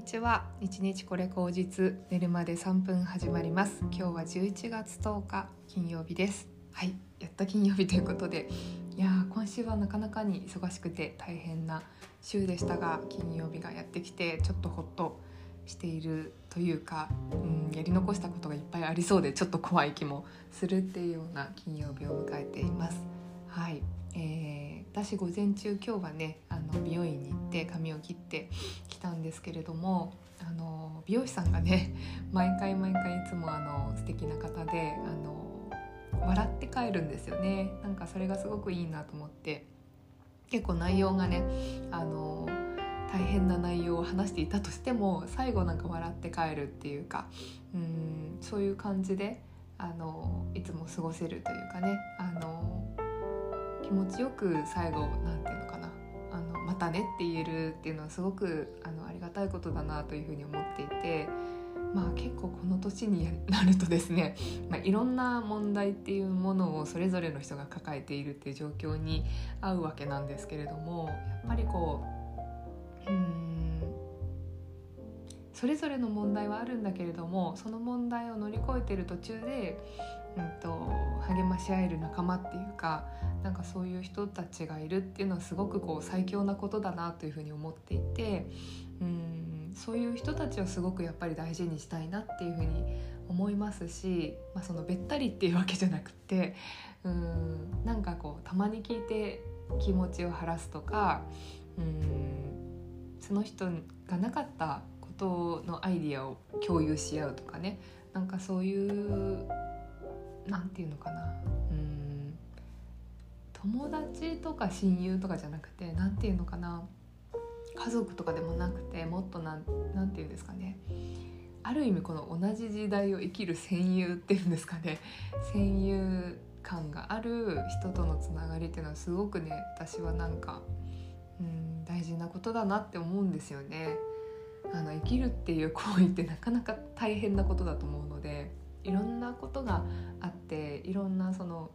にちは。一日これ口実寝るまで3分始まります。今日は11月10日金曜日です。はいやった金曜日ということで。いや今週はなかなかに忙しくて大変な週でしたが金曜日がやってきてちょっとほっとしているというか、うん、やり残したことがいっぱいありそうでちょっと怖い気もするっていうような金曜日を迎えています。はい、えー、私午前中今日はねあの美容院にって髪を切ってきたんですけれどもあの美容師さんがね 毎回毎回いつもあの素敵な方であの笑って帰るんですよね。なんかそれがすごくいいなと思って。結構内容がねあの大変な内容を話していたとしても最後なんか笑って帰るっていうかうんそういう感じであのいつも過ごせるというかねあの気持ちよく最後なんていうのかなまたねって言えるっていうのはすごくあのありがたいことだなというふうに思っていて。まあ、結構この年になるとですね、まあ、いろんな問題っていうものをそれぞれの人が抱えているっていう状況に合うわけなんですけれどもやっぱりこううんそれぞれの問題はあるんだけれどもその問題を乗り越えてる途中でうんと、励まし合える仲間っていうかなんかそういう人たちがいるっていうのはすごくこう最強なことだなというふうに思っていてうんそういう人たちをすごくやっぱり大事にしたいなっていうふうに思いますし、まあ、そのべったりっていうわけじゃなくてうんなんかこうたまに聞いて気持ちを晴らすとかうんその人がなかったことのアイディアを共有し合うとかねなんかそういう何て言うのかな。うん。友達とか親友とかじゃなくて何て言うのかな。家族とかでもなくてもっとなんなんて言うんですかね。ある意味この同じ時代を生きる戦友っていうんですかね。戦友感がある人とのつながりっていうのはすごくね私はなんかうん大事なことだなって思うんですよね。あの生きるっていう行為ってなかなか大変なことだと思うので。いろんなことがあっていろんなその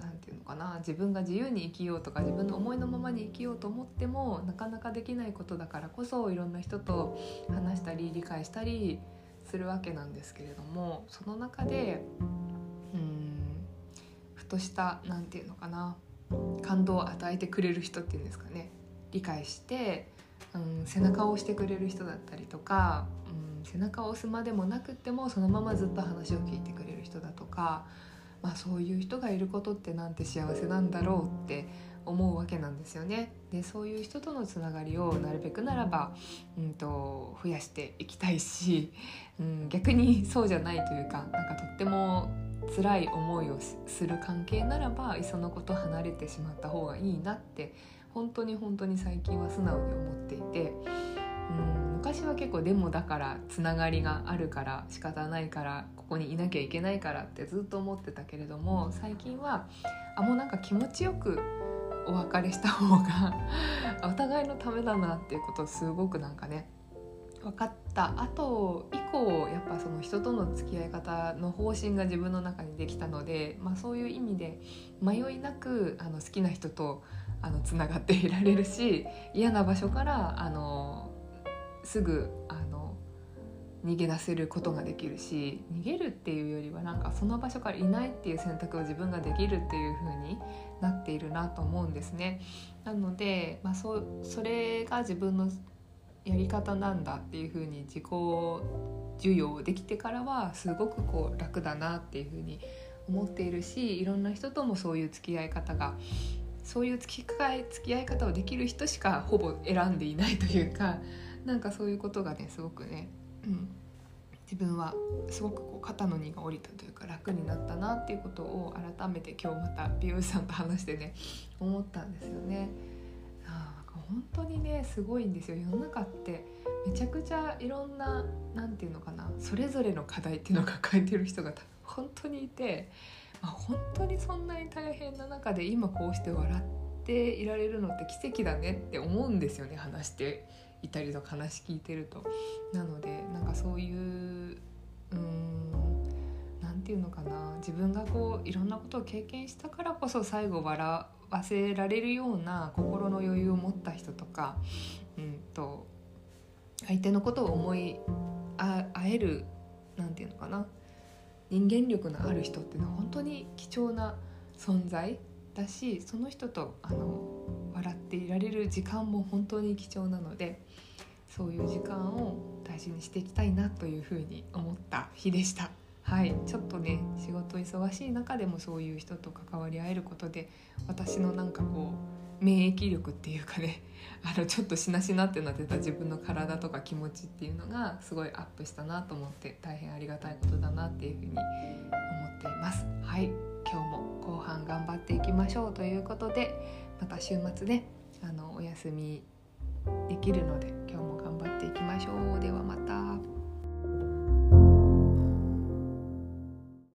何て言うのかな自分が自由に生きようとか自分の思いのままに生きようと思ってもなかなかできないことだからこそいろんな人と話したり理解したりするわけなんですけれどもその中でうんふとした何て言うのかな感動を与えてくれる人っていうんですかね理解して、うん、背中を押してくれる人だったりとか、うん背中を押すまでもなくってもそのままずっと話を聞いてくれる人だとか、まあ、そういう人がいることってなんて幸せなんだろうって思うわけなんですよね。でそういう人とのつながりをなるべくならば、うんと、増やしていきたいし、うん、逆にそうじゃないというかなんかとっても辛い思いをする関係ならばいっそのこと離れてしまった方がいいなって本当に本当に最近は素直に思っていて。うん昔は結構でもだからつながりがあるから仕方ないからここにいなきゃいけないからってずっと思ってたけれども最近はあもうなんか気持ちよくお別れした方が お互いのためだなっていうことをすごくなんかね分かった後以降やっぱその人との付き合い方の方針が自分の中にできたので、まあ、そういう意味で迷いなくあの好きな人とあのつながっていられるし嫌な場所からあのすぐあの逃げ出せることができるし逃げるっていうよりはなんかその場所からいないっていう選択を自分ができるっていう風になっているなと思うんですね。なので、まあ、そそれが自分のやり方なんだっていう風に自己授与できてからはすごくこう楽だなっていう風に思っているしいろんな人ともそういう付き合い方がそういう付き合い付き合い方をできる人しかほぼ選んでいないというかなんかそういうことがねすごくね、うん、自分はすごくこう肩の荷が下りたというか楽になったなっていうことを改めて今日また美容師さんと話してね思ったんですよね。あ本当にねすごいんですよ世の中ってめちゃくちゃいろんな何て言うのかなそれぞれの課題っていうのを抱えてる人が本当にいて、あ、本当にそんなに大変な中で今こうして笑っていられるのって奇跡だねって思うんですよね話していたりとか話聞いてると。なのでなんかそういううん何て言うのかな自分がこういろんなことを経験したからこそ最後笑わせられるような心の余裕を持った人とか、うんと相手のことを思いあえる何て言うのかな人間力のある人っていうのは本当に貴重な存在だしその人とあの笑っていられる時間も本当に貴重なのでそういう時間を大事にしていきたいなというふうに思った日でした。はいちょっとね仕事忙しい中でもそういう人と関わり合えることで私のなんかこう免疫力っていうかね あのちょっとしなしなってなってた自分の体とか気持ちっていうのがすごいアップしたなと思って大変ありがたいことだなっていうふうに思っています。はい今日も後半頑張っていきましょうということでまた週末ねあのお休みできるので今日も頑張っていきましょう。ではまた。